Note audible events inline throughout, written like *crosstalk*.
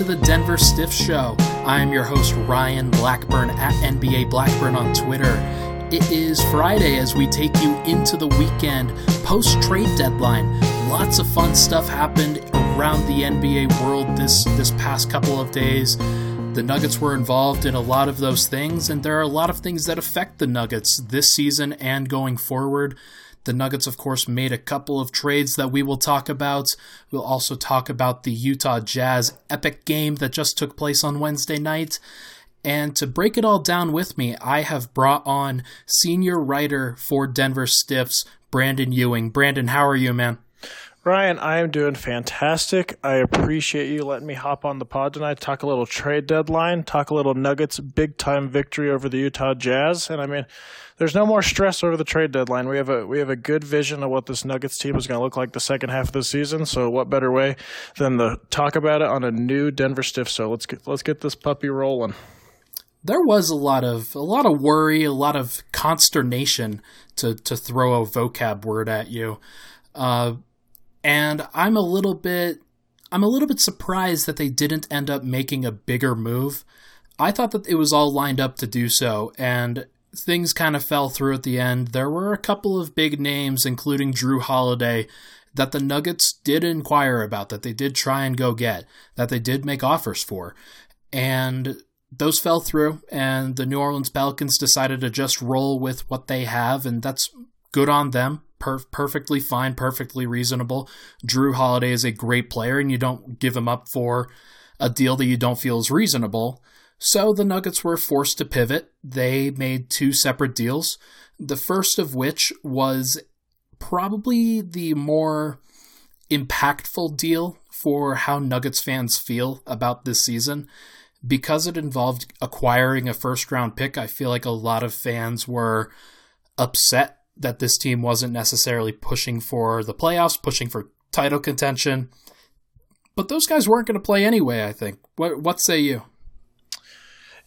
Into the Denver Stiff Show. I am your host, Ryan Blackburn at NBA Blackburn on Twitter. It is Friday as we take you into the weekend post trade deadline. Lots of fun stuff happened around the NBA world this, this past couple of days. The Nuggets were involved in a lot of those things, and there are a lot of things that affect the Nuggets this season and going forward. The Nuggets, of course, made a couple of trades that we will talk about. We'll also talk about the Utah Jazz epic game that just took place on Wednesday night. And to break it all down with me, I have brought on senior writer for Denver Stiffs, Brandon Ewing. Brandon, how are you, man? Ryan, I am doing fantastic. I appreciate you letting me hop on the pod tonight, talk a little trade deadline, talk a little Nuggets big time victory over the Utah Jazz. And I mean, there's no more stress over the trade deadline. We have a we have a good vision of what this Nuggets team is going to look like the second half of the season. So what better way than to talk about it on a new Denver Stiff? So let's get let's get this puppy rolling. There was a lot of a lot of worry, a lot of consternation to to throw a vocab word at you, uh, and I'm a little bit I'm a little bit surprised that they didn't end up making a bigger move. I thought that it was all lined up to do so, and things kind of fell through at the end. There were a couple of big names, including Jrue Holiday, that the Nuggets did inquire about, that they did try and go get, that they did make offers for. And those fell through, and the New Orleans Pelicans decided to just roll with what they have, and that's good on them. Per- perfectly fine, perfectly reasonable. Jrue Holiday is a great player, and you don't give him up for a deal that you don't feel is reasonable. So the Nuggets were forced to pivot. They made two separate deals. The first of which was probably the more impactful deal for how Nuggets fans feel about this season. Because it involved acquiring a first round pick, I feel like a lot of fans were upset that this team wasn't necessarily pushing for the playoffs, pushing for title contention. But those guys weren't going to play anyway, I think. What what say you?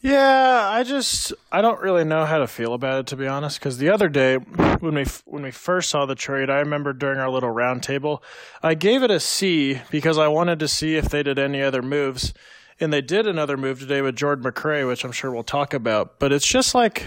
Yeah, I just I don't really know how to feel about it to be honest. Because the other day when we when we first saw the trade, I remember during our little roundtable, I gave it a C because I wanted to see if they did any other moves, and they did another move today with Jordan McRae, which I'm sure we'll talk about. But it's just like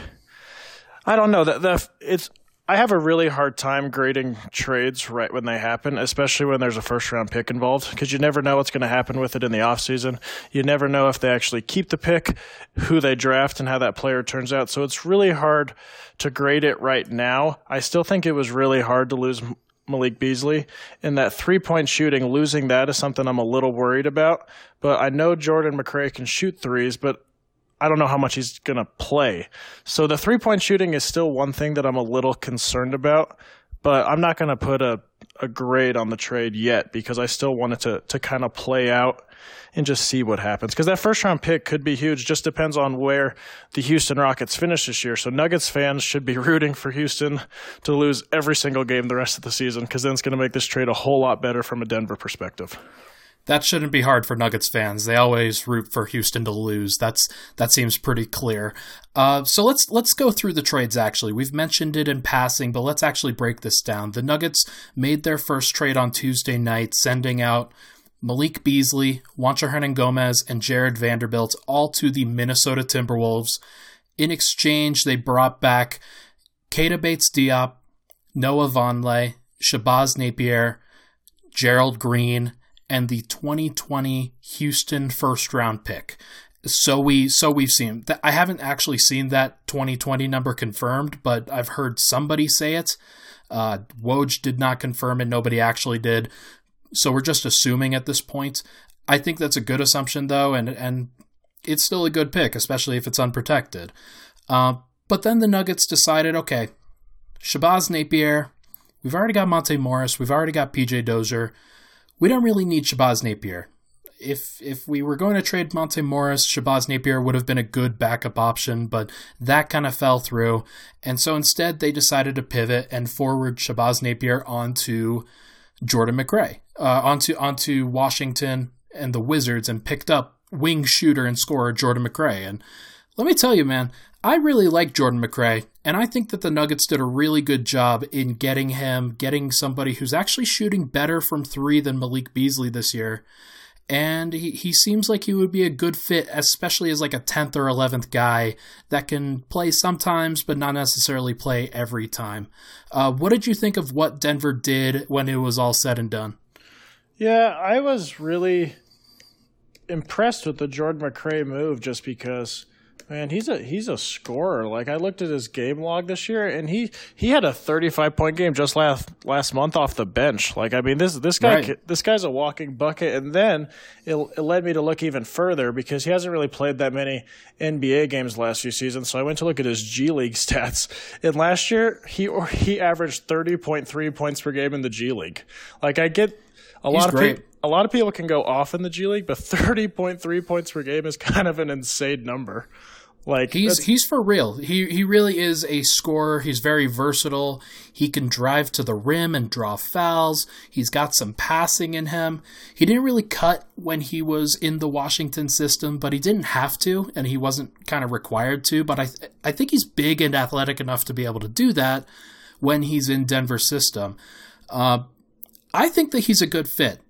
I don't know that the it's I have a really hard time grading trades right when they happen, especially when there's a first round pick involved, because you never know what's going to happen with it in the offseason. You never know if they actually keep the pick, who they draft, and how that player turns out. So it's really hard to grade it right now. I still think it was really hard to lose Malik Beasley. And that three point shooting, losing that is something I'm a little worried about. But I know Jordan McRae can shoot threes, but I don't know how much he's going to play. So the three point shooting is still one thing that I'm a little concerned about, but I'm not going to put a, a grade on the trade yet because I still want it to, to kind of play out and just see what happens. Because that first round pick could be huge. Just depends on where the Houston Rockets finish this year. So Nuggets fans should be *laughs* rooting for Houston to lose every single game the rest of the season because then it's going to make this trade a whole lot better from a Denver perspective that shouldn't be hard for Nuggets fans. They always root for Houston to lose. That's that seems pretty clear. Uh, so let's let's go through the trades. Actually, we've mentioned it in passing, but let's actually break this down. The Nuggets made their first trade on Tuesday night, sending out Malik Beasley, Juancho Hernangomez, and Jarred Vanderbilt all to the Minnesota Timberwolves. In exchange, they brought back Keita Bates Diop, Noah Vonleh, Shabazz Napier, Gerald Green and the 2020 Houston first round pick. So we so we've seen that. I haven't actually seen that 2020 number confirmed, but I've heard somebody say it. Uh, Woj did not confirm it. Nobody actually did. So we're just assuming at this point. I think that's a good assumption though, and and it's still a good pick, especially if it's unprotected. Uh, but then the Nuggets decided, okay, Shabazz Napier, we've already got Monte Morris, we've already got PJ Dozier. We don't really need Shabazz Napier. If if we were going to trade Monte Morris, Shabazz Napier would have been a good backup option, but that kind of fell through. And so instead, they decided to pivot and forward Shabazz Napier onto Jordan McRae, uh, onto onto Washington and the Wizards, and picked up wing shooter and scorer Jordan McRae. And let me tell you, man, I really like Jordan McRae, and I think that the Nuggets did a really good job in getting him, getting somebody who's actually shooting better from three than Malik Beasley this year. And he, he seems like he would be a good fit, especially as like a 10th or 11th guy that can play sometimes, but not necessarily play every time. Uh, what did you think of what Denver did when it was all said and done? Yeah, I was really impressed with the Jordan McRae move just because Man, he's a he's a scorer. Like I looked at his game log this year, and he he had a 35 point game just last last month off the bench. Like I mean, this this guy right. this guy's a walking bucket. And then it, it led me to look even further because he hasn't really played that many NBA games last few seasons. So I went to look at his G League *laughs* stats. And last year he or he averaged 30.3 points per game in the G League. Like I get a He's lot of people a lot of people can go off in the G League, but *laughs* 30.3 points per game is kind of an insane number. Like he's he's for real. He he really is a scorer. He's very versatile. He can drive to the rim and draw fouls. He's got some passing in him. He didn't really cut when he was in the Washington system, but he didn't have to, and he wasn't kind of required to. But I I think he's big and athletic enough to be able to do that when he's in Denver system. Uh, I think that he's a good fit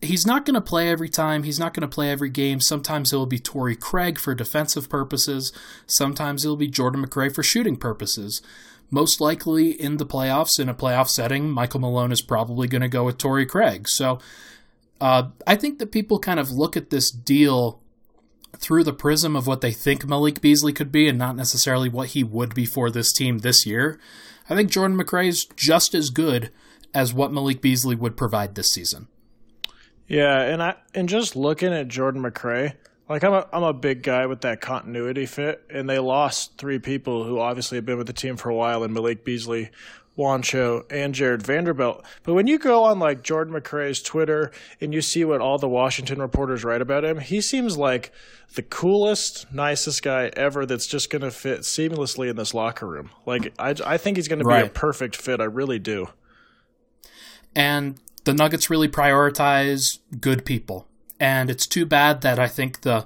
he's not going to play every time. He's not going to play every game. Sometimes it'll be Torrey Craig for defensive purposes. Sometimes it'll be Jordan McRae for shooting purposes. Most likely in the playoffs, in a playoff setting, Michael Malone is probably going to go with Torrey Craig. So uh, I think that people kind of look at this deal through the prism of what they think Malik Beasley could be and not necessarily what he would be for this team this year. I think Jordan McRae is just as good as what Malik Beasley would provide this season. Yeah, and I and just looking at Jordan McRae, like I'm a I'm a big guy with that continuity fit, and they lost three people who obviously have been with the team for a while, in Malik Beasley, Juancho, and Jarred Vanderbilt. But when you go on like Jordan McRae's Twitter and you see what all the Washington reporters write about him, he seems like the coolest, nicest guy ever. That's just going to fit seamlessly in this locker room. Like I I think he's going to be a perfect fit. I really do. And the Nuggets really prioritize good people. And it's too bad that I think the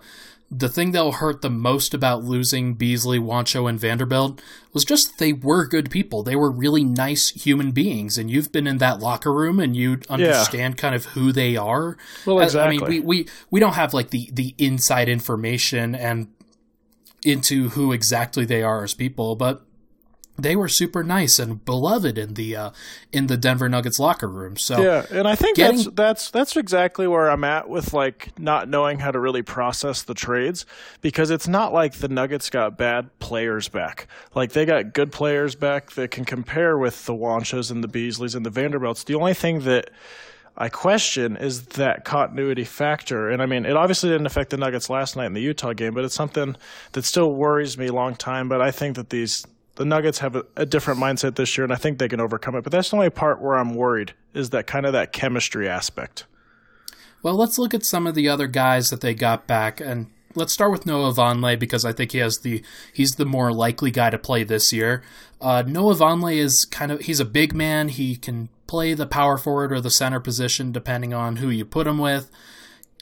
the thing that'll hurt the most about losing Beasley, Juancho, and Vanderbilt was just they were good people. They were really nice human beings, and you've been in that locker room and you understand yeah. kind of who they are. Well, exactly. I mean, we, we we don't have like the the inside information and into who exactly they are as people, but they were super nice and beloved in the uh, in the Denver Nuggets locker room. So yeah, and I think getting... that's that's that's exactly where I'm at with like not knowing how to really process the trades because it's not like the Nuggets got bad players back. Like they got good players back that can compare with the Juanchos and the Beasleys and the Vanderbilts. The only thing that I question is that continuity factor. And I mean, it obviously didn't affect the Nuggets last night in the Utah game, but it's something that still worries me a long time. But I think that these the Nuggets have a, a, different mindset this year, and I think they can overcome it. But that's the only part where I'm worried is that kind of that chemistry aspect. Well, let's look at some of the other guys that they got back, and let's start with Noah Vonleh because I think he has the he's the more likely guy to play this year. Uh, Noah Vonleh is kind of he's a big man. He can play the power forward or the center position depending on who you put him with.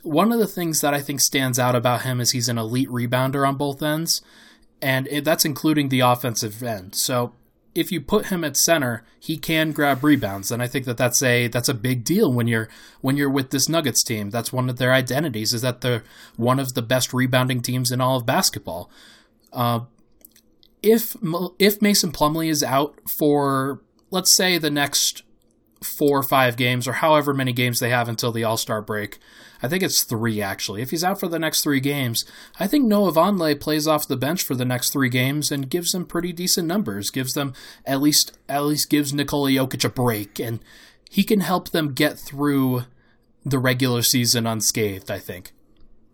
One of the things that I think stands out about him is he's an elite rebounder on both ends and it, that's including the offensive end. So if you put him at center, he can grab rebounds, and I think that that's a that's a big deal when you're when you're with this Nuggets team. That's one of their identities is that they're one of the best rebounding teams in all of basketball. Uh, if if Mason Plumlee is out for let's say the next four or five games, or however many games they have until the All Star break. I think it's three actually. If he's out for the next three games, I think Noah Vonleh plays off the bench for the next three games and gives them pretty decent numbers. Gives them at least at least gives Nikola Jokic a break, and he can help them get through the regular season unscathed. I think.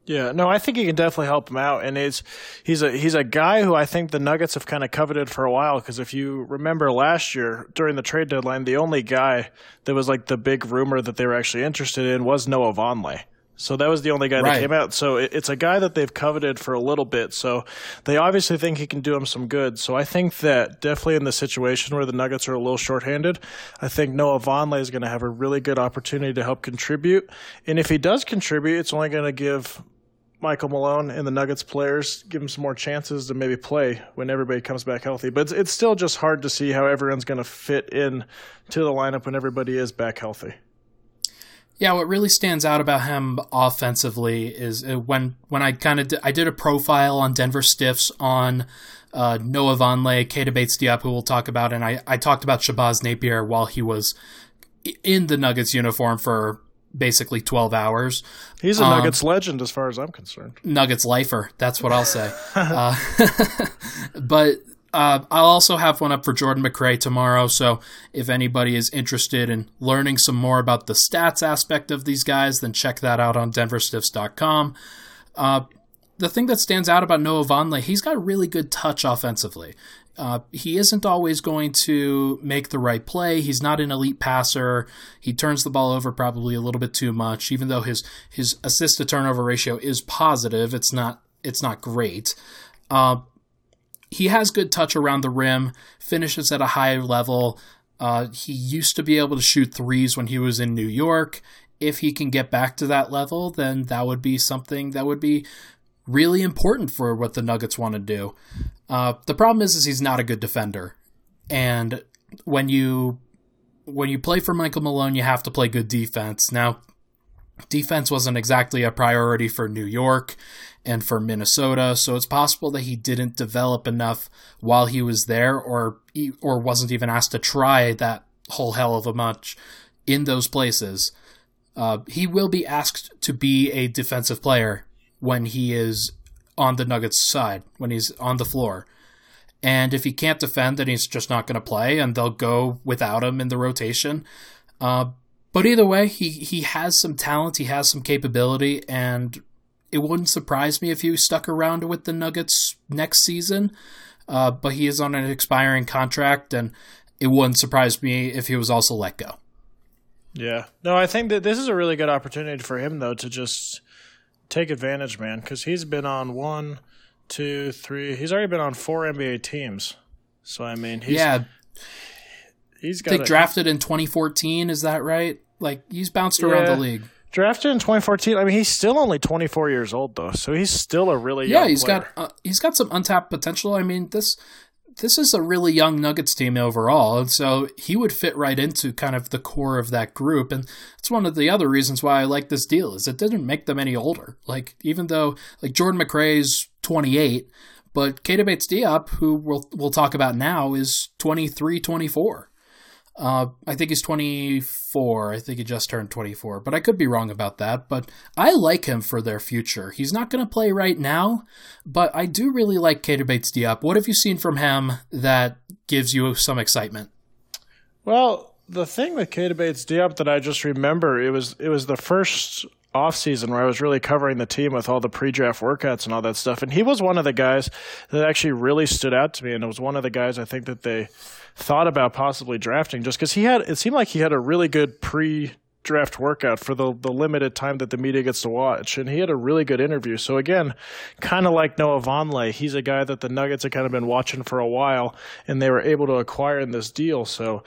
Yeah, no, I think he can definitely help him out, and it's he's a he's a guy who I think the Nuggets have kind of coveted for a while. Because if you remember last year during the trade deadline, the only guy that was like the big rumor that they were actually interested in was Noah Vonleh. So that was the only guy Right. that came out. So it, it's a guy that they've coveted for a little bit. So they obviously think he can do him some good. So I think that definitely in the situation where the Nuggets are a little shorthanded, I think Noah Vonleh is going to have a really good opportunity to help contribute. And if he does contribute, it's only going to give Michael Malone and the Nuggets players give him some more chances to maybe play when everybody comes back healthy. But it's, it's still just hard to see how everyone's going to fit in to the lineup when everybody is back healthy. Yeah, what really stands out about him offensively is uh, when when I kind of I did a profile on Denver Stiffs on uh, Noah Vonleh, Keita Bates Diop, who we'll talk about, and I, I talked about Shabazz Napier while he was in the Nuggets uniform for basically 12 hours. He's a Um, Nuggets legend as far as I'm concerned. Nuggets lifer. That's what I'll say. *laughs* uh, *laughs* but uh, I'll also have one up for Jordan McRae tomorrow. So if anybody is interested in learning some more about the stats aspect of these guys, then check that out on denverstiffs.com. Uh, the thing that stands out about Noah Vonleh, he's got really good touch offensively. Uh, he isn't always going to make the right play. He's not an elite passer. He turns the ball over probably a little bit too much, even though his his assist to turnover ratio is positive. It's not it's not great. Uh, he has good touch around the rim, finishes at a high level. Uh, he used to be able to shoot threes when he was in New York. If he can get back to that level, then that would be something that would be really important for what the Nuggets want to do. Uh, the problem is, is he's not a good defender, and when you when you play for Michael Malone, you have to play good defense. Now, defense wasn't exactly a priority for New York and for Minnesota, so it's possible that he didn't develop enough while he was there, or or wasn't even asked to try that whole hell of a much in those places. Uh, he will be asked to be a defensive player when he is on the Nuggets side, when he's on the floor. And if he can't defend, then he's just not going to play, and they'll go without him in the rotation. Uh, but either way, he, he has some talent, he has some capability, and it wouldn't surprise me if he stuck around with the Nuggets next season. Uh, but he is on an expiring contract, and it wouldn't surprise me if he was also let go. Yeah. No, I think that this is a really good opportunity for him, though, to just take advantage, man, because he's been on one, two, three. He's already been on four NBA teams. So, I mean, he's, yeah, he's got a, drafted in 2014. Is that right? Like he's bounced around Yeah. the league. drafted in 2014. I mean, he's still only 24 years old, though. So he's still a really Yeah, young he's player. got uh, he's got some untapped potential. I mean this this is a really young Nuggets team overall, and so he would fit right into kind of the core of that group. And it's one of the other reasons why I like this deal is it didn't make them any older. Like even though like Jordan McRae's 28, but Keita Bates Diop, who we'll we'll talk about now, is 23, 24. Uh, I think he's 24. I think he just turned 24, but I could be wrong about that. But I like him for their future. He's not going to play right now, but I do really like Keita Bates Diop. What have you seen from him that gives you some excitement? Well, the thing with Keita Bates Diop that I just remember, it was it was the first offseason where I was really covering the team with all the pre-draft workouts and all that stuff. And he was one of the guys that actually really stood out to me. And it was one of the guys I think that they thought about possibly drafting just because he had it seemed like he had a really good pre draft workout for the the limited time that the media gets to watch. And he had a really good interview. So again, kind of like Noah Vonleh, he's a guy that the Nuggets have kind of been watching for a while and they were able to acquire in this deal. So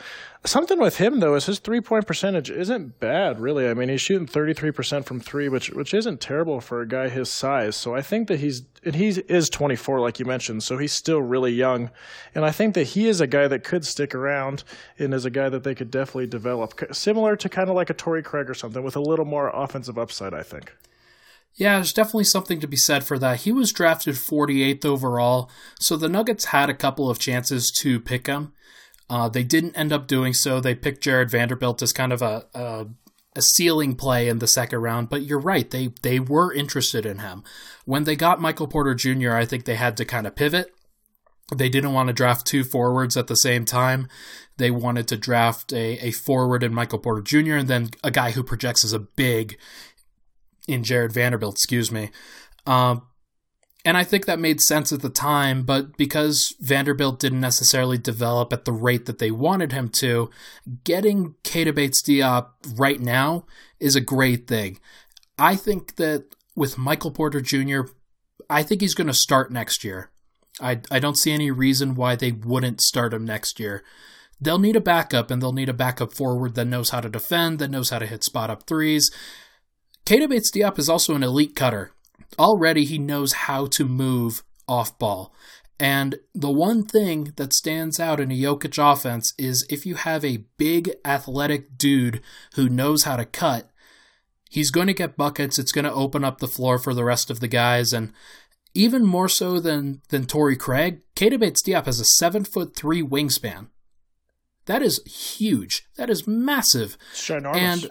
Something with him though is his three point percentage isn't bad, really. I mean, he's shooting thirty three percent from three, which which isn't terrible for a guy his size. So I think that he's and he is twenty four, like you mentioned, so he's still really young, and I think that he is a guy that could stick around and is a guy that they could definitely develop, similar to kind of like a Torrey Craig or something, with a little more offensive upside. I think. Yeah, there's definitely something to be said for that. He was drafted 48th overall, so the Nuggets had a couple of chances to pick him. Uh, they didn't end up doing so. They picked Jarred Vanderbilt as kind of a, a a ceiling play in the second round, but you're right. They they were interested in him. When they got Michael Porter Jr., I think they had to kind of pivot. They didn't want to draft two forwards at the same time. They wanted to draft a, a forward in Michael Porter Jr. and then a guy who projects as a big in Jarred Vanderbilt, excuse me. Um, and I think that made sense at the time, but because Vanderbilt didn't necessarily develop at the rate that they wanted him to, getting Keita Bates Diop right now is a great thing. I think that with Michael Porter Jr., I think he's going to start next year. I, I don't see any reason why they wouldn't start him next year. They'll need a backup, and they'll need a backup forward that knows how to defend, that knows how to hit spot up threes. Keita Bates Diop is also an elite cutter already he knows how to move off ball. And the one thing that stands out in a Jokic offense is if you have a big athletic dude who knows how to cut, he's going to get buckets. It's going to open up the floor for the rest of the guys. And even more so than, than Torrey Craig, Keita Bates Diop has a seven foot three wingspan. That is huge. That is massive. And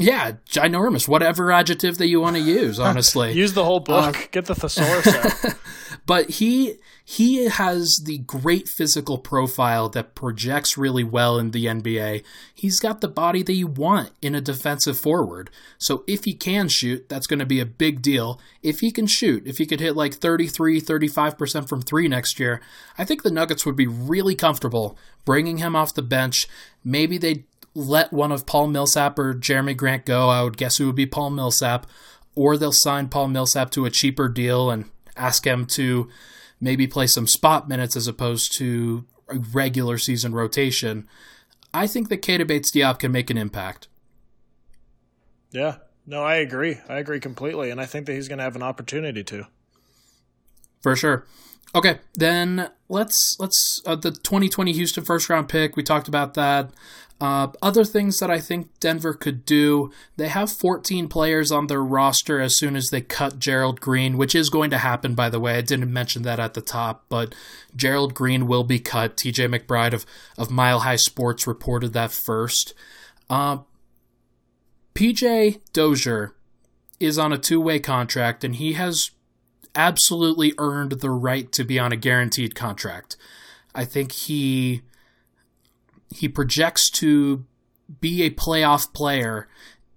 yeah, ginormous. Whatever adjective that you want to use, *laughs* honestly. use the whole book. Uh, Get the thesaurus out. *laughs* but he he has the great physical profile that projects really well in the NBA. He's got the body that you want in a defensive forward. So if he can shoot, that's going to be a big deal. If he can shoot, if he could hit like 33, 35% from 3 next year, I think the Nuggets would be really comfortable bringing him off the bench. Maybe they let one of Paul Millsap or Jerami Grant go, I would guess it would be Paul Millsap, or they'll sign Paul Millsap to a cheaper deal and ask him to maybe play some spot minutes as opposed to a regular season rotation. I think that Keita Bates Diop can make an impact. Yeah, no, I agree. I agree completely, and I think that he's going to have an opportunity to. For sure. Okay, then let's let's uh, the 2020 Houston first round pick. We talked about that. Uh, other things that I think Denver could do, they have 14 players on their roster as soon as they cut Gerald Green, which is going to happen, by the way. I didn't mention that at the top, but Gerald Green will be cut. TJ McBride of, of Mile High Sports reported that first. Uh, PJ Dozier is on a two way contract, and he has absolutely earned the right to be on a guaranteed contract. I think he he projects to be a playoff player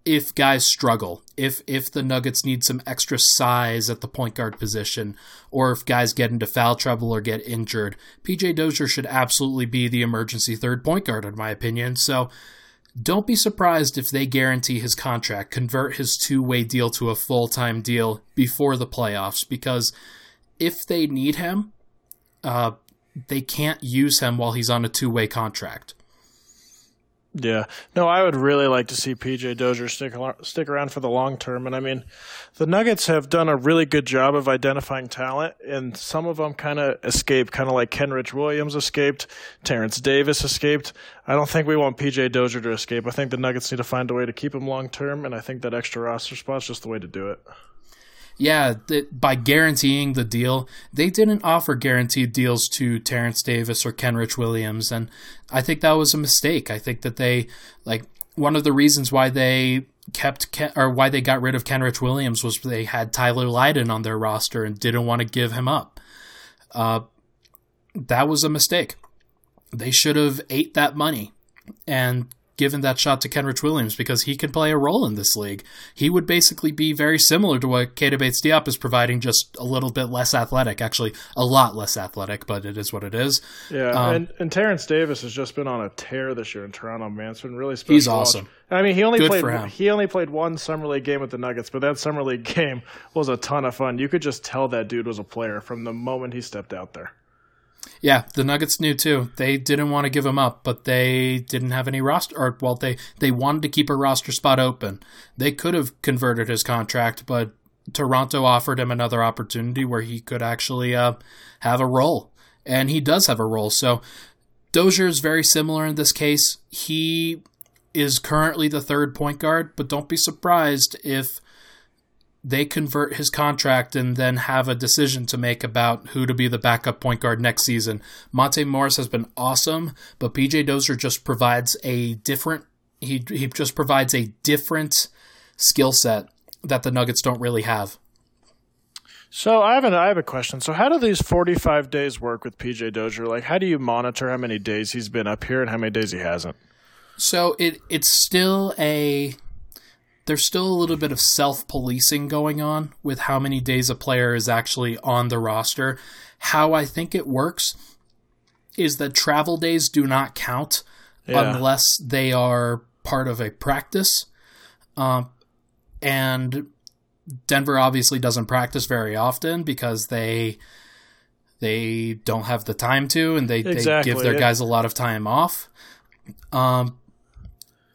if guys struggle, if if the Nuggets need some extra size at the point guard position, or if guys get into foul trouble or get injured, PJ Dozier should absolutely be the emergency third point guard, in my opinion. So don't be surprised if they guarantee his contract, convert his two way deal to a full time deal before the playoffs, because if they need him, uh, they can't use him while he's on a two way contract. Yeah, no, I would really like to see PJ Dozier stick stick around for the long term. And I mean, the Nuggets have done a really good job of identifying talent, and some of them kind of escaped, kind of like Kenrich Williams escaped, Terence Davis escaped. I don't think we want PJ Dozier to escape. I think the Nuggets need to find a way to keep him long term, and I think that extra roster spot is just the way to do it yeah, by guaranteeing the deal, they didn't offer guaranteed deals to Terence Davis or Kenrich Williams, and I think that was a mistake. I think that they like one of the reasons why they kept Ken, or why they got rid of Kenrich Williams was they had Tyler Lydon on their roster and didn't want to give him up. Uh, that was a mistake. They should have ate that money and given that shot to Kenrich Williams because he can play a role in this league. He would basically be very similar to what Keita Bates Diop is providing, just a little bit less athletic. Actually, a lot less athletic, but it is what it is. Yeah, um, and, and Terence Davis has just been on a tear this year in Toronto, man. It's been really special. He's awesome. I mean, he only Good played he only played one summer league game with the Nuggets, but that summer league *laughs* game was a ton of fun. You could just tell that dude was a player from the moment he stepped out there. Yeah, the Nuggets knew too. They didn't want to give him up, but they didn't have any roster. Or well, they they wanted to keep a roster spot open. They could have converted his contract, but Toronto offered him another opportunity where he could actually uh, have a role, and he does have a role. So Dozier is very similar in this case. He is currently the third point guard, but don't be surprised if they convert his contract and then have a decision to make about who to be the backup point guard next season. Monte Morris has been awesome, but PJ Dozier just provides a different he he just provides a different skill set that the Nuggets don't really have. So I have an I have a question. So how do these forty five days work with PJ Dozier? Like how do you monitor how many days he's been up here and how many days he hasn't? So it it's still a there's still a little bit of self policing going on with how many days a player is actually on the roster. How I think it works is that travel days do not count yeah. unless they are part of a practice. Um, and Denver obviously doesn't practice very often because they they don't have the time to, and they, exactly, they give their yeah. guys a lot of time off. Um,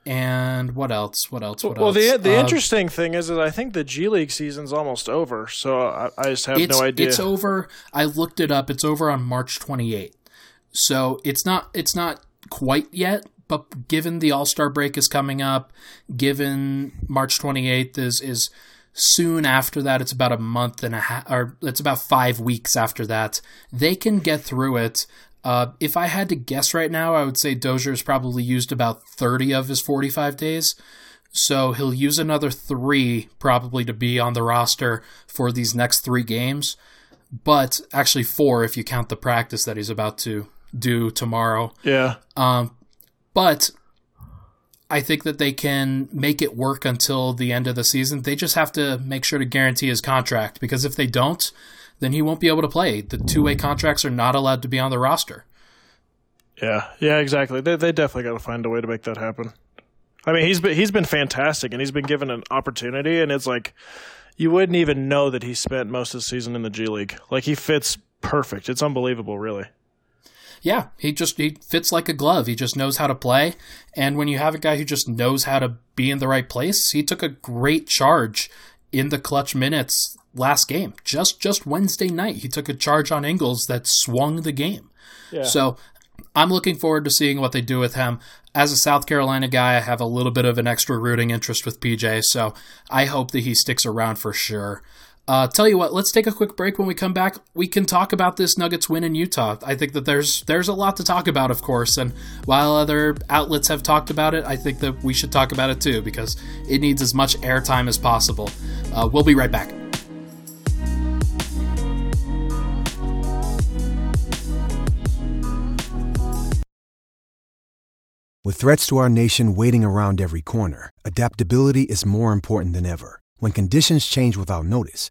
and what else? What else? What well, else? the the uh, interesting thing is that I think the G League season's almost over, so I, I just have no idea. It's over. I looked it up. It's over on March 28th. So it's not it's not quite yet, but given the All Star break is coming up, given March 28th is is soon after that, it's about a month and a half, or it's about five weeks after that. They can get through it. Uh, if I had to guess right now, I would say Dozier has probably used about 30 of his 45 days. So he'll use another three probably to be on the roster for these next three games. But actually, four if you count the practice that he's about to do tomorrow. Yeah. Um, but I think that they can make it work until the end of the season. They just have to make sure to guarantee his contract because if they don't, then he won't be able to play. The two way contracts are not allowed to be on the roster. Yeah, yeah, exactly. They they definitely got to find a way to make that happen. I mean, he's been he's been fantastic, and he's been given an opportunity, and it's like you wouldn't even know that he spent most of the season in the G League. Like he fits perfect. It's unbelievable, really. Yeah, he just he fits like a glove. He just knows how to play, and when you have a guy who just knows how to be in the right place, he took a great charge in the clutch minutes last game. Just just Wednesday night, he took a charge on Ingles that swung the game. Yeah. So I'm looking forward to seeing what they do with him. As a South Carolina guy, I have a little bit of an extra rooting interest with PJ, so I hope that he sticks around for sure. Uh, tell you what, let's take a quick break. When we come back, we can talk about this Nuggets win in Utah. I think that there's there's a lot to talk about, of course, and while other outlets have talked about it, I think that we should talk about it too because it needs as much airtime as possible. Uh, we'll be right back. With threats to our nation waiting around every corner, adaptability is more important than ever. When conditions change without notice,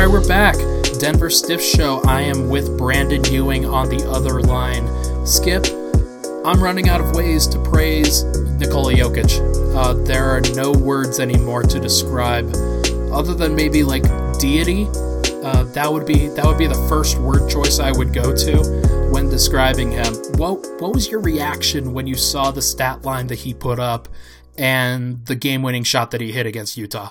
right, we're back. Denver Stiff Show. I am with Brandon Ewing on the other line. Skip, I'm running out of ways to praise Nikola Jokic. Uh, there are no words anymore to describe, other than maybe like deity. Uh, that would be that would be the first word choice I would go to when describing him. What what was your reaction when you saw the stat line that he put up and the game-winning shot that he hit against Utah?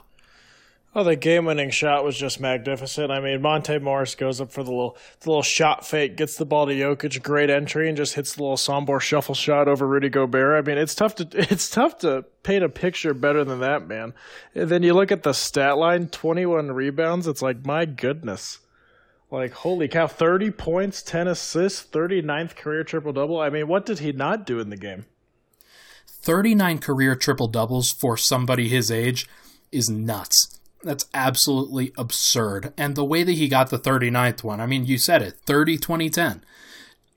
Oh, the game-winning shot was just magnificent. I mean, Monte Morris goes up for the little, the little shot fake, gets the ball to Jokic, great entry, and just hits the little Sombor shuffle shot over Rudy Gobert. I mean, it's tough to, *laughs* it's tough to paint a picture better than that, man. And then you look at the stat line, twenty-one rebounds. It's like, my goodness, like holy cow, thirty points, ten assists, 39th career triple double. I mean, what did he not do in the game? 39 career triple doubles for somebody his age is nuts. That's absolutely absurd. And the way that he got the 39th one, I mean, you said it 30 2010.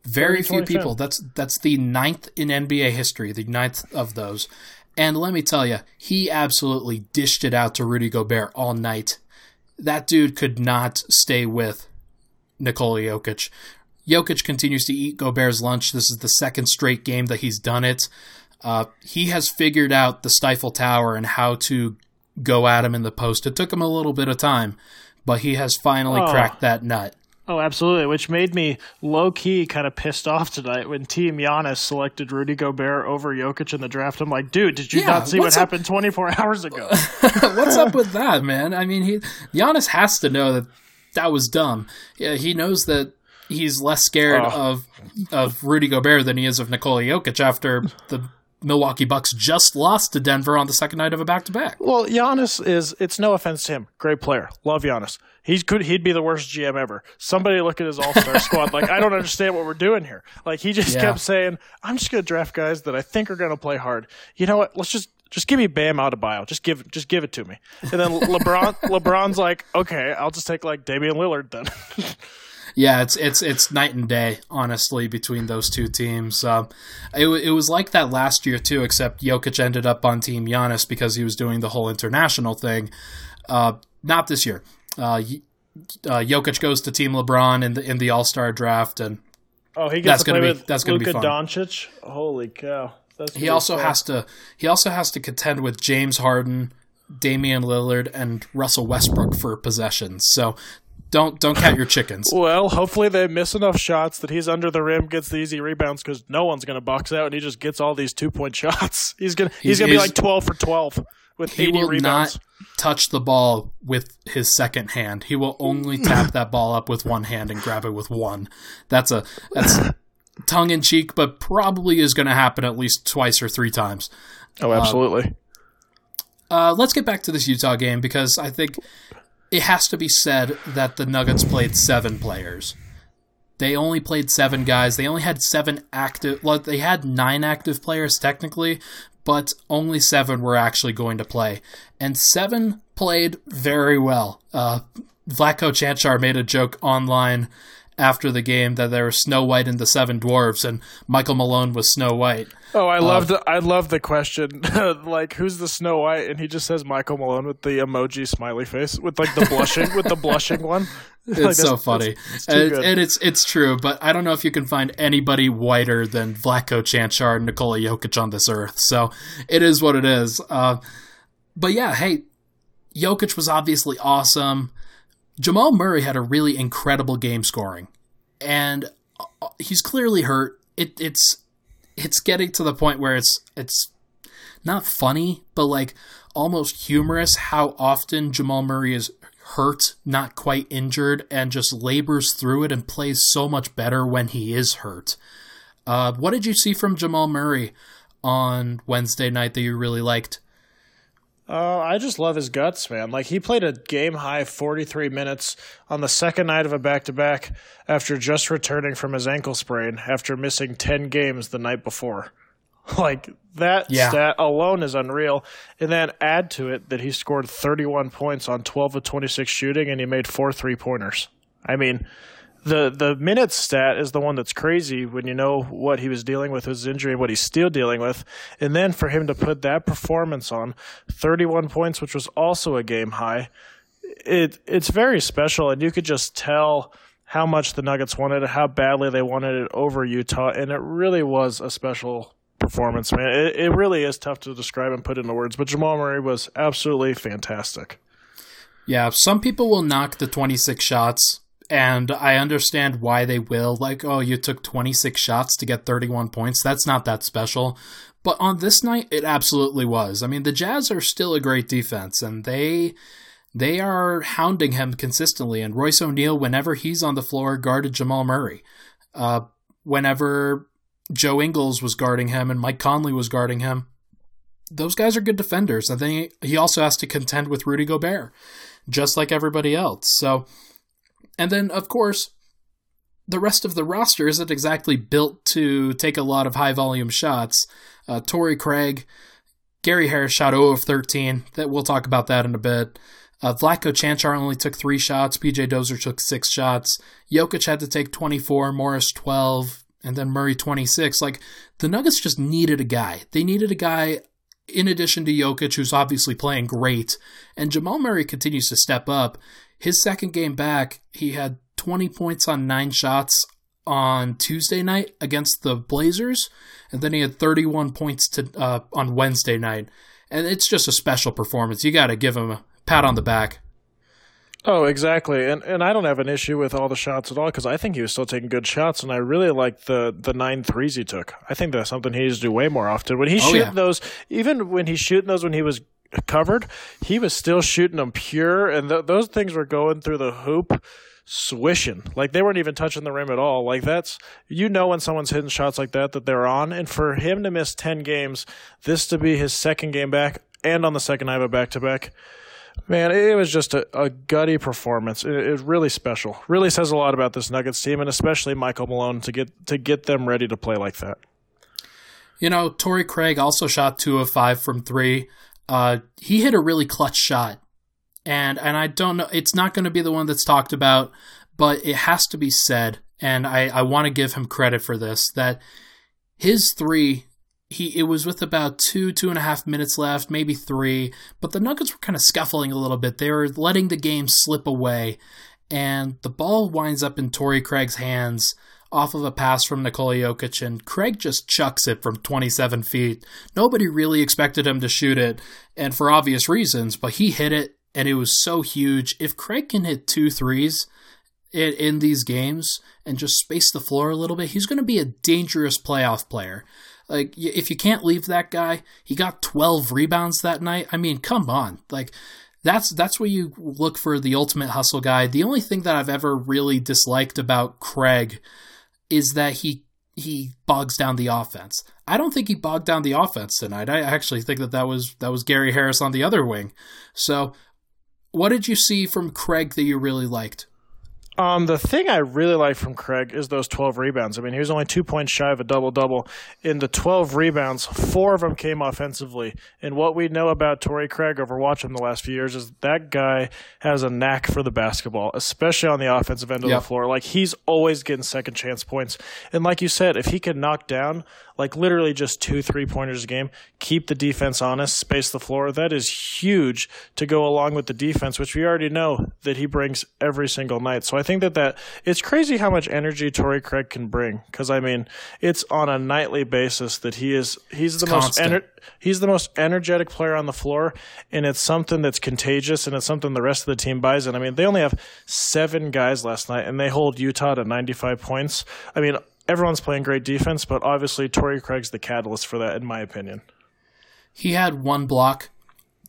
Very 30, few people. That's that's the ninth in NBA history, the ninth of those. And let me tell you, he absolutely dished it out to Rudy Gobert all night. that dude could not stay with Nikola Jokic. Jokic continues to eat Gobert's lunch. This is the second straight game that he's done it. Uh, he has figured out the stifle tower and how to go at him in the post. It took him a little bit of time, but he has finally oh. cracked that nut. Oh, absolutely. Which made me low key kind of pissed off tonight when Team Giannis selected Rudy Gobert over Jokic in the draft. I'm like, dude, did you yeah, not see what up? happened 24 *laughs* hours ago? *laughs* what's up with that, man? I mean, he Giannis has to know that that was dumb. Yeah, he knows that he's less scared oh. of of Rudy Gobert than he is of Nikola Jokic after the Milwaukee Bucks just lost to Denver on the second night of a back to back. Well, Giannis is it's no offense to him, great player, love Giannis. He's could he'd be the worst GM ever. Somebody look at his All Star *laughs* squad. Like I don't understand what we're doing here. Like he just yeah. kept saying, "I'm just gonna draft guys that I think are gonna play hard." You know what? Let's just just give me Bam Adebayo. Just give just give it to me. And then LeBron *laughs* LeBron's like, okay, I'll just take like Damian Lillard then. *laughs* yeah, it's it's it's night and day, honestly, between those two teams. Um, it it was like that last year too, except Jokic ended up on Team Giannis because he was doing the whole international thing. Uh, not this year. Uh, uh, Jokic goes to Team LeBron in the in the All Star draft, and oh, he gets that's to play be, with that's Luka be fun. Doncic. Holy cow! That's he also fun. has to he also has to contend with James Harden, Damian Lillard, and Russell Westbrook for possessions. So don't don't count your chickens. *laughs* well, hopefully they miss enough shots that he's under the rim, gets the easy rebounds because no one's going to box out, and he just gets all these two point *laughs* shots. He's gonna he's, he's gonna be like twelve for twelve with he 80 will rebounds. not touch the ball with his second hand. He will only *laughs* tap that ball up with one hand and grab it with one. That's a that's tongue in cheek, but probably is going to happen at least twice or three times. Oh, absolutely. Uh, uh, let's get back to this Utah game because I think it has to be said that the Nuggets played seven players. They only played seven guys. They only had seven active. Well, they had nine active players technically, but only seven were actually going to play. And seven played very well. Uh, Vlatko Cancar made a joke online after the game that there was Snow White and the Seven Dwarves, and Michael Malone was Snow White. Oh, I love uh, the I love the question, *laughs* like who's the Snow White, and he just says Michael Malone with the emoji smiley face, with like the blushing, with the blushing one. *laughs* *laughs* It's like, so funny, it's, it's and, and, it's it's true. But I don't know if you can find anybody whiter than Vlatko Cancar and Nikola Jokic on this earth. So it is what it is. Uh, but yeah, hey, Jokic was obviously awesome. Jamal Murray had a really incredible game scoring, and uh, he's clearly hurt. It, it's it's getting to the point where it's it's not funny, but like almost humorous how often Jamal Murray is hurt, not quite injured, and just labors through it and plays so much better when he is hurt. Uh, what did you see from Jamal Murray on Wednesday night that you really liked? Uh, I just love his guts, man. Like he played a game high 43 minutes on the second night of a back to back after just returning from his ankle sprain after missing 10 games the night before. *laughs* Like that yeah. stat alone is unreal. And then add to it that he scored 31 points on 12 of 26 shooting and he made four three pointers. I mean, the the minutes stat is the one that's crazy when you know what he was dealing with his injury and what he's still dealing with. And then for him to put that performance on 31 points which was also a game high it it's very special. And you could just tell how much the Nuggets wanted it how badly they wanted it over Utah. And it really was a special performance man. It, it really is tough to describe and put into words but Jamal Murray was absolutely fantastic. Yeah some people will knock the 26 shots and I understand why they will. Like, oh, you took 26 shots to get 31 points. That's not that special. But on this night, it absolutely was. I mean, the Jazz are still a great defense, and they they are hounding him consistently. And Royce O'Neale, whenever he's on the floor, guarded Jamal Murray. Uh, whenever Joe Ingles was guarding him and Mike Conley was guarding him, those guys are good defenders. And then he also has to contend with Rudy Gobert, just like everybody else. So and then, of course, the rest of the roster isn't exactly built to take a lot of high volume shots. Uh, Torrey Craig, Gary Harris shot 0 of 13. That we'll talk about that in a bit. Uh, Vlatko Cancar only took three shots. PJ Dozier took six shots. Jokic had to take 24. Morris 12, and then Murray 26. Like the Nuggets just needed a guy. They needed a guy in addition to Jokic, who's obviously playing great, and Jamal Murray continues to step up. His second game back, he had 20 points on nine shots on Tuesday night against the Blazers, and then he had 31 points to uh, on Wednesday night. And it's just a special performance. You got to give him a pat on the back. Oh, exactly. And and I don't have an issue with all the shots at all because I think he was still taking good shots, and I really like the the nine threes he took. I think that's something he needs to do way more often. When he's oh, shooting yeah. those, even when he's shooting those when he was covered, he was still shooting them pure, and th- those things were going through the hoop swishing like they weren't even touching the rim at all like that's you know when someone's hitting shots like that that they're on and for him to miss 10 games this to be his second game back and on the second night of a back-to-back Man, it was just a, a gutty performance. It, it really special. Really says a lot about this Nuggets team, and especially Michael Malone to get to get them ready to play like that. You know, Torrey Craig also shot two of five from three. Uh, he hit a really clutch shot, and and I don't know. It's not going to be the one that's talked about, but it has to be said, and I I want to give him credit for this that his three he it was with about two two and a half minutes left maybe three but the nuggets were kind of scuffling a little bit they were letting the game slip away and the ball winds up in Torrey Craig's hands off of a pass from Nikola Jokic, and Craig just chucks it from 27 feet. Nobody really expected him to shoot it, and for obvious reasons, but he hit it, and it was so huge. If Craig can hit two threes in these games and just space the floor a little bit, he's going to be a dangerous playoff player. Like, if you can't leave that guy, he got 12 rebounds that night. I mean, come on. Like, that's that's where you look for the ultimate hustle guy. The only thing that I've ever really disliked about Craig is that he he bogs down the offense. I don't think he bogged down the offense tonight. I actually think that that was that was Gary Harris on the other wing. So, what did you see from Craig that you really liked? Um, the thing I really like from Craig is those 12 rebounds. I mean, he was only two points shy of a double double. In the 12 rebounds, four of them came offensively. And what we know about Torrey Craig over watching the last few years is that guy has a knack for the basketball, especially on the offensive end of yep. the floor. Like, he's always getting second chance points. And like you said, if he can knock down like literally just two three pointers a game, keep the defense honest, space the floor. That is huge to go along with the defense, which we already know that he brings every single night. So I think that that it's crazy how much energy Torrey Craig can bring because I mean it's on a nightly basis that he is he's the it's most ener- he's the most energetic player on the floor, and it's something that's contagious and it's something the rest of the team buys. And I mean they only have seven guys last night, and they hold Utah to 95 points. I mean everyone's playing great defense, but obviously Torrey Craig's the catalyst for that, in my opinion. He had one block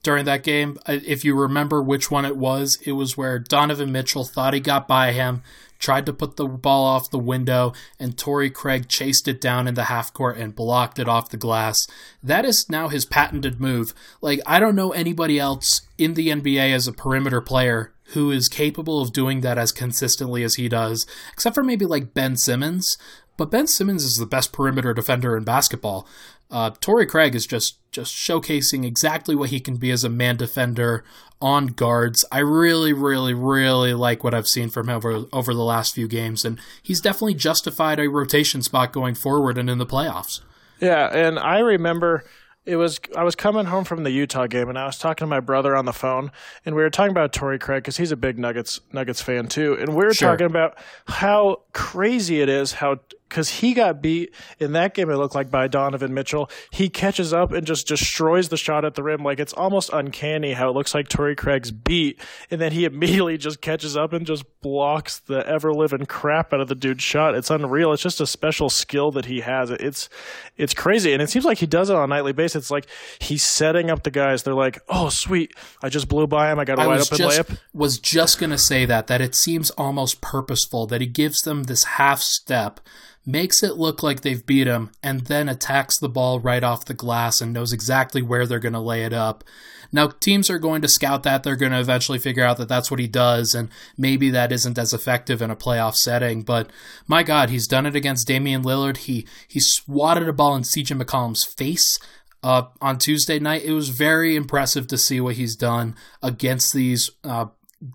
during that game. If you remember which one it was, it was where Donovan Mitchell thought he got by him, tried to put the ball off the window, and Torrey Craig chased it down in the half court and blocked it off the glass. That is now his patented move. Like, I don't know anybody else in the NBA as a perimeter player who is capable of doing that as consistently as he does, except for maybe like Ben Simmons. But Ben Simmons is the best perimeter defender in basketball. Uh, Torrey Craig is just just showcasing exactly what he can be as a man defender on guards. I really, really, really like what I've seen from him over, over the last few games, and he's definitely justified a rotation spot going forward and in the playoffs. Yeah, and I remember it was I was coming home from the Utah game and I was talking to my brother on the phone and we were talking about Torrey Craig because he's a big Nuggets Nuggets fan too and we were sure. talking about how crazy it is how because he got beat in that game. It looked like by Donovan Mitchell. He catches up and just destroys the shot at the rim. Like it's almost uncanny how it looks like Torrey Craig's beat, and then he *laughs* immediately just catches up and just blocks the ever living crap out of the dude's shot. It's unreal. It's just a special skill that he has. It's it's crazy, and it seems like he does it on a nightly basis. It's like he's setting up the guys. They're like, oh sweet, I just blew by him. I got a wide open just, layup. Was just gonna say that that it seems almost purposeful that he gives them this half step makes it look like they've beat him, and then attacks the ball right off the glass and knows exactly where they're going to lay it up. Now, teams are going to scout that. They're going to eventually figure out that that's what he does, and maybe that isn't as effective in a playoff setting. But my God, he's done it against Damian Lillard. He he swatted a ball in CJ McCollum's face uh, on Tuesday night. It was very impressive to see what he's done against these uh,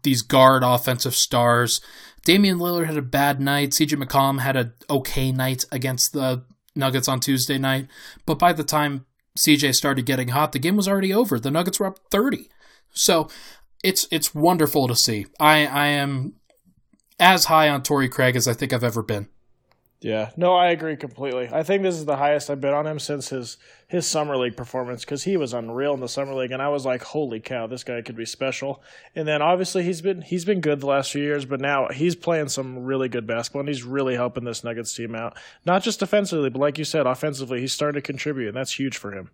these guard offensive stars. Damian Lillard had a bad night. CJ McCollum had an okay night against the Nuggets on Tuesday night. But by the time CJ started getting hot, the game was already over. The Nuggets were up 30. So it's it's wonderful to see. I I am as high on Torrey Craig as I think I've ever been. Yeah, no, I agree completely. I think this is the highest I've been on him since his his summer league performance because he was unreal in the summer league, and I was like, "Holy cow, this guy could be special." And then obviously he's been he's been good the last few years, but now he's playing some really good basketball, and he's really helping this Nuggets team out. Not just defensively, but like you said, offensively, he's starting to contribute, and that's huge for him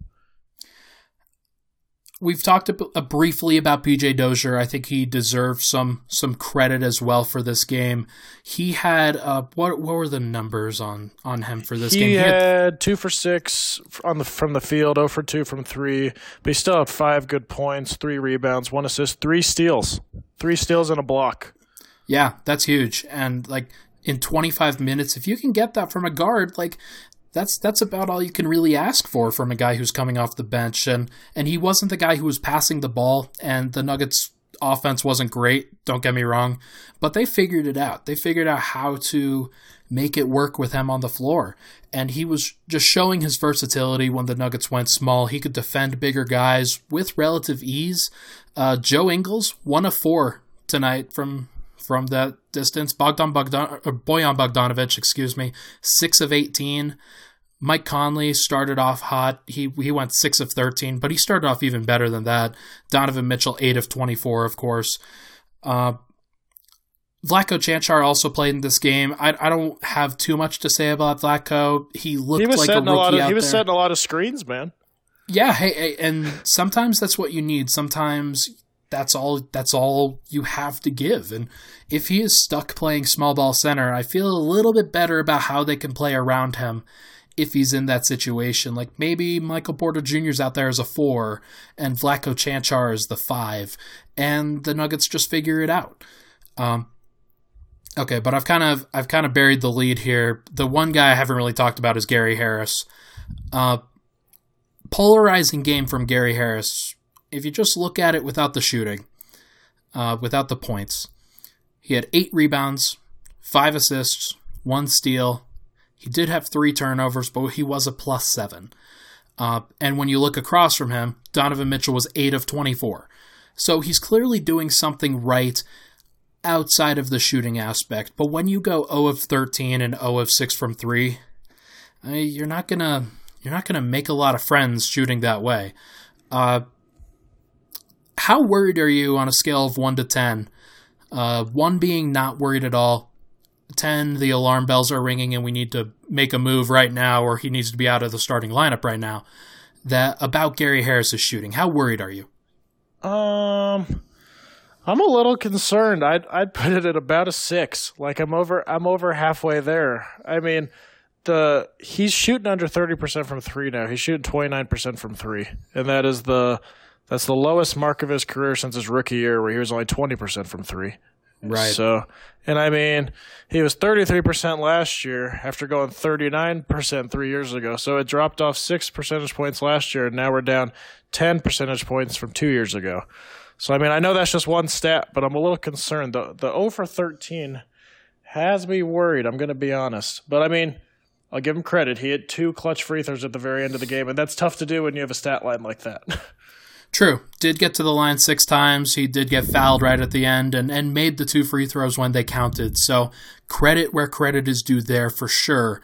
we've talked a, a briefly about PJ Dozier. I think he deserves some some credit as well for this game. He had uh, what what were the numbers on on him for this he game? He had, had two for six on the from the field, zero oh for two from three, but he still had five good points, three rebounds, one assist, three steals, three steals and a block. Yeah, that's huge. And like in 25 minutes, if you can get that from a guard, like that's that's about all you can really ask for from a guy who's coming off the bench. And and he wasn't the guy who was passing the ball and the Nuggets offense wasn't great don't get me wrong but they figured it out. They figured out how to make it work with him on the floor. And he was just showing his versatility when the Nuggets went small. He could defend bigger guys with relative ease. Uh, Joe Ingles one of four tonight from from that distance. Bogdan Bogdan or Bojan Bogdanovic excuse me 6 of 18 Mike Conley started off hot. He he went six of thirteen, but he started off even better than that. Donovan Mitchell eight of twenty four, of course. Uh, Vlatko Cancar also played in this game. I, I don't have too much to say about Vlatko. He looked he was like setting a, a lot of, He was there. setting a lot of screens, man. Yeah, hey, hey, and sometimes that's what you need. Sometimes that's all that's all you have to give. And if he is stuck playing small ball center, I feel a little bit better about how they can play around him if he's in that situation. Like maybe Michael Porter Jr.'s out there as a four and Vlatko Cancar is the five, and the Nuggets just figure it out. Um, okay, but I've kind of I've kind of buried the lead here. The one guy I haven't really talked about is Gary Harris. Uh, polarizing game from Gary Harris. If you just look at it without the shooting, uh, without the points, he had eight rebounds, five assists, one steal, he did have three turnovers, but he was a plus seven. Uh, and when you look across from him, Donovan Mitchell was 8 of 24. So he's clearly doing something right outside of the shooting aspect. But when you go 0 of 13 and 0 of 6 from 3, uh, you're not going to you're not going to make a lot of friends shooting that way. Uh, how worried are you on a scale of 1 to 10? Uh, 1 being not worried at all, 10, the alarm bells are ringing and we need to make a move right now or he needs to be out of the starting lineup right now. That about Gary Harris's shooting. How worried are you? Um I'm a little concerned. I'd I'd put it at about a 6. Like I'm over I'm over halfway there. I mean, the he's shooting under 30% from 3 now. He's shooting 29% from 3. And that is the that's the lowest mark of his career since his rookie year where he was only 20% from 3. Right. So, and I mean, he was 33% last year after going 39% three years ago. So it dropped off six percentage points last year, and now we're down 10 percentage points from two years ago. So, I mean, I know that's just one stat, but I'm a little concerned. The, the 0 for 13 has me worried, I'm going to be honest. But I mean, I'll give him credit. He had two clutch free throws at the very end of the game, and that's tough to do when you have a stat line like that. *laughs* True. Did get to the line six times. He did get fouled right at the end and, and made the two free throws when they counted. So credit where credit is due there for sure.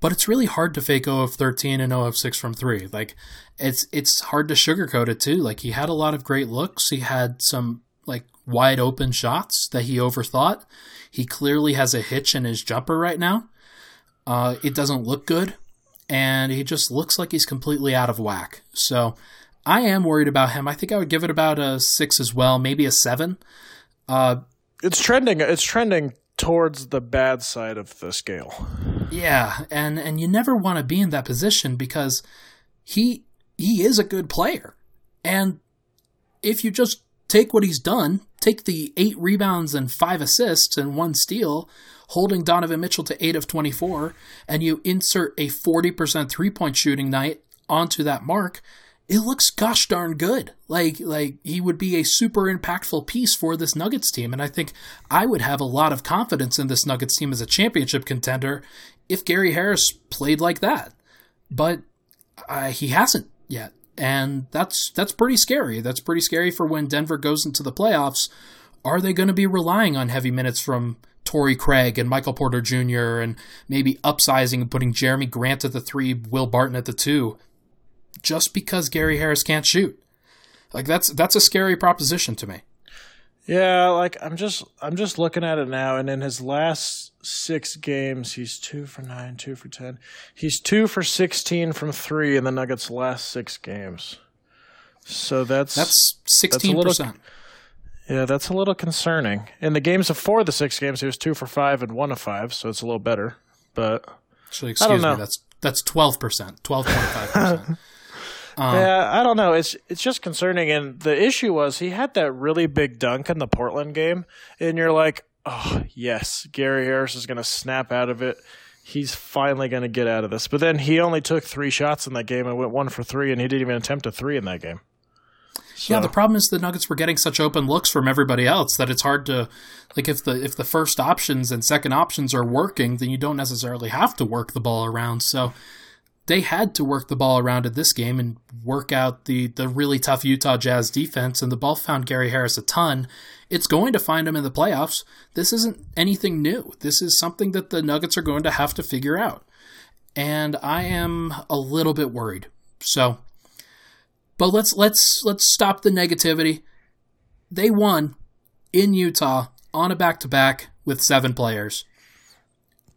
But it's really hard to fake 0 of 13 and 0 of 6 from 3. Like it's it's hard to sugarcoat it too. Like he had a lot of great looks. He had some like wide open shots that he overthought. He clearly has a hitch in his jumper right now. Uh, it doesn't look good, and he just looks like he's completely out of whack. So I am worried about him. I think I would give it about a six as well, maybe a seven. Uh, it's trending. It's trending towards the bad side of the scale. Yeah, and and you never want to be in that position because he he is a good player, and if you just take what he's done, take the eight rebounds and five assists and one steal, holding Donovan Mitchell to eight of twenty four, and you insert a forty percent three point shooting night onto that mark it looks gosh darn good. Like like he would be a super impactful piece for this Nuggets team, and I think I would have a lot of confidence in this Nuggets team as a championship contender if Gary Harris played like that. But uh, he hasn't, yet. And that's that's pretty scary. That's pretty scary for when Denver goes into the playoffs. Are they going to be relying on heavy minutes from Torrey Craig and Michael Porter Jr. and maybe upsizing and putting Jerami Grant at the three, Will Barton at the two, just because Gary Harris can't shoot? Like that's that's a scary proposition to me. Yeah, like I'm just I'm just looking at it now, and in his last six games, he's two for nine, two for ten. He's two for sixteen from three in the Nuggets' last six games. So that's that's sixteen percent. Yeah, that's a little concerning. In the games before the six games, he was two for five and one of five, so it's a little better. But actually, excuse me, that's that's twelve percent, twelve point five percent. *laughs* Um, yeah, I don't know. It's it's just concerning. And the issue was he had that really big dunk in the Portland game, and you're like, oh yes, Gary Harris is going to snap out of it. He's finally going to get out of this. But then he only took three shots in that game and went one for three, and he didn't even attempt a three in that game. So. Yeah, the problem is the Nuggets were getting such open looks from everybody else that it's hard to like if the if the first options and second options are working, then you don't necessarily have to work the ball around. So they had to work the ball around in this game and work out the the really tough Utah Jazz defense, and the ball found Gary Harris a ton. It's going to find him in the playoffs. This isn't anything new. This is something that the Nuggets are going to have to figure out. And I am a little bit worried. So but let's let's let's stop the negativity. They won in Utah on a back to back with seven players.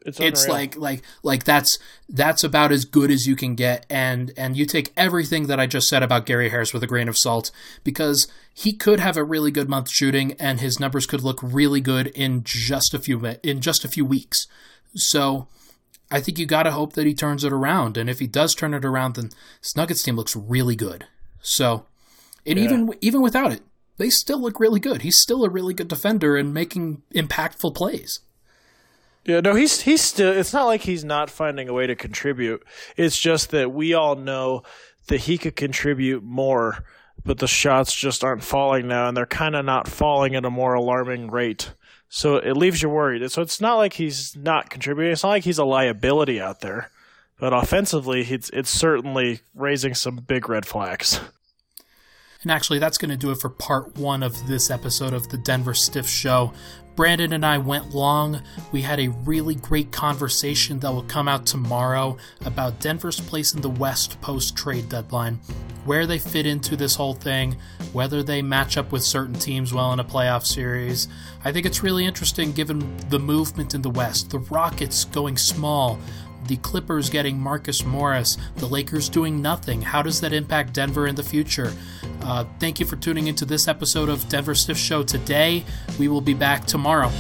It's, it's like like like that's that's about as good as you can get and and you take everything that I just said about Gary Harris with a grain of salt because he could have a really good month shooting and his numbers could look really good in just a few in just a few weeks. So I think you got to hope that he turns it around and if he does turn it around then this Nuggets team looks really good. So and yeah. even even without it, they still look really good. He's still a really good defender and making impactful plays. Yeah, no, he's he's still. It's not like he's not finding a way to contribute. It's just that we all know that he could contribute more, but the shots just aren't falling now, and they're kind of not falling at a more alarming rate. So it leaves you worried. So it's not like he's not contributing. It's not like he's a liability out there, but offensively, it's it's certainly raising some big red flags. And actually, that's going to do it for part one of this episode of the Denver Stiff Show. Brandon and I went long. We had a really great conversation that will come out tomorrow about Denver's place in the West post trade deadline, where they fit into this whole thing, whether they match up with certain teams well in a playoff series. I think it's really interesting given the movement in the West, the Rockets going small, the Clippers getting Marcus Morris, the Lakers doing nothing. How does that impact Denver in the future? Uh, thank you for tuning into this episode of Denver Stiff Show today. We will be back tomorrow.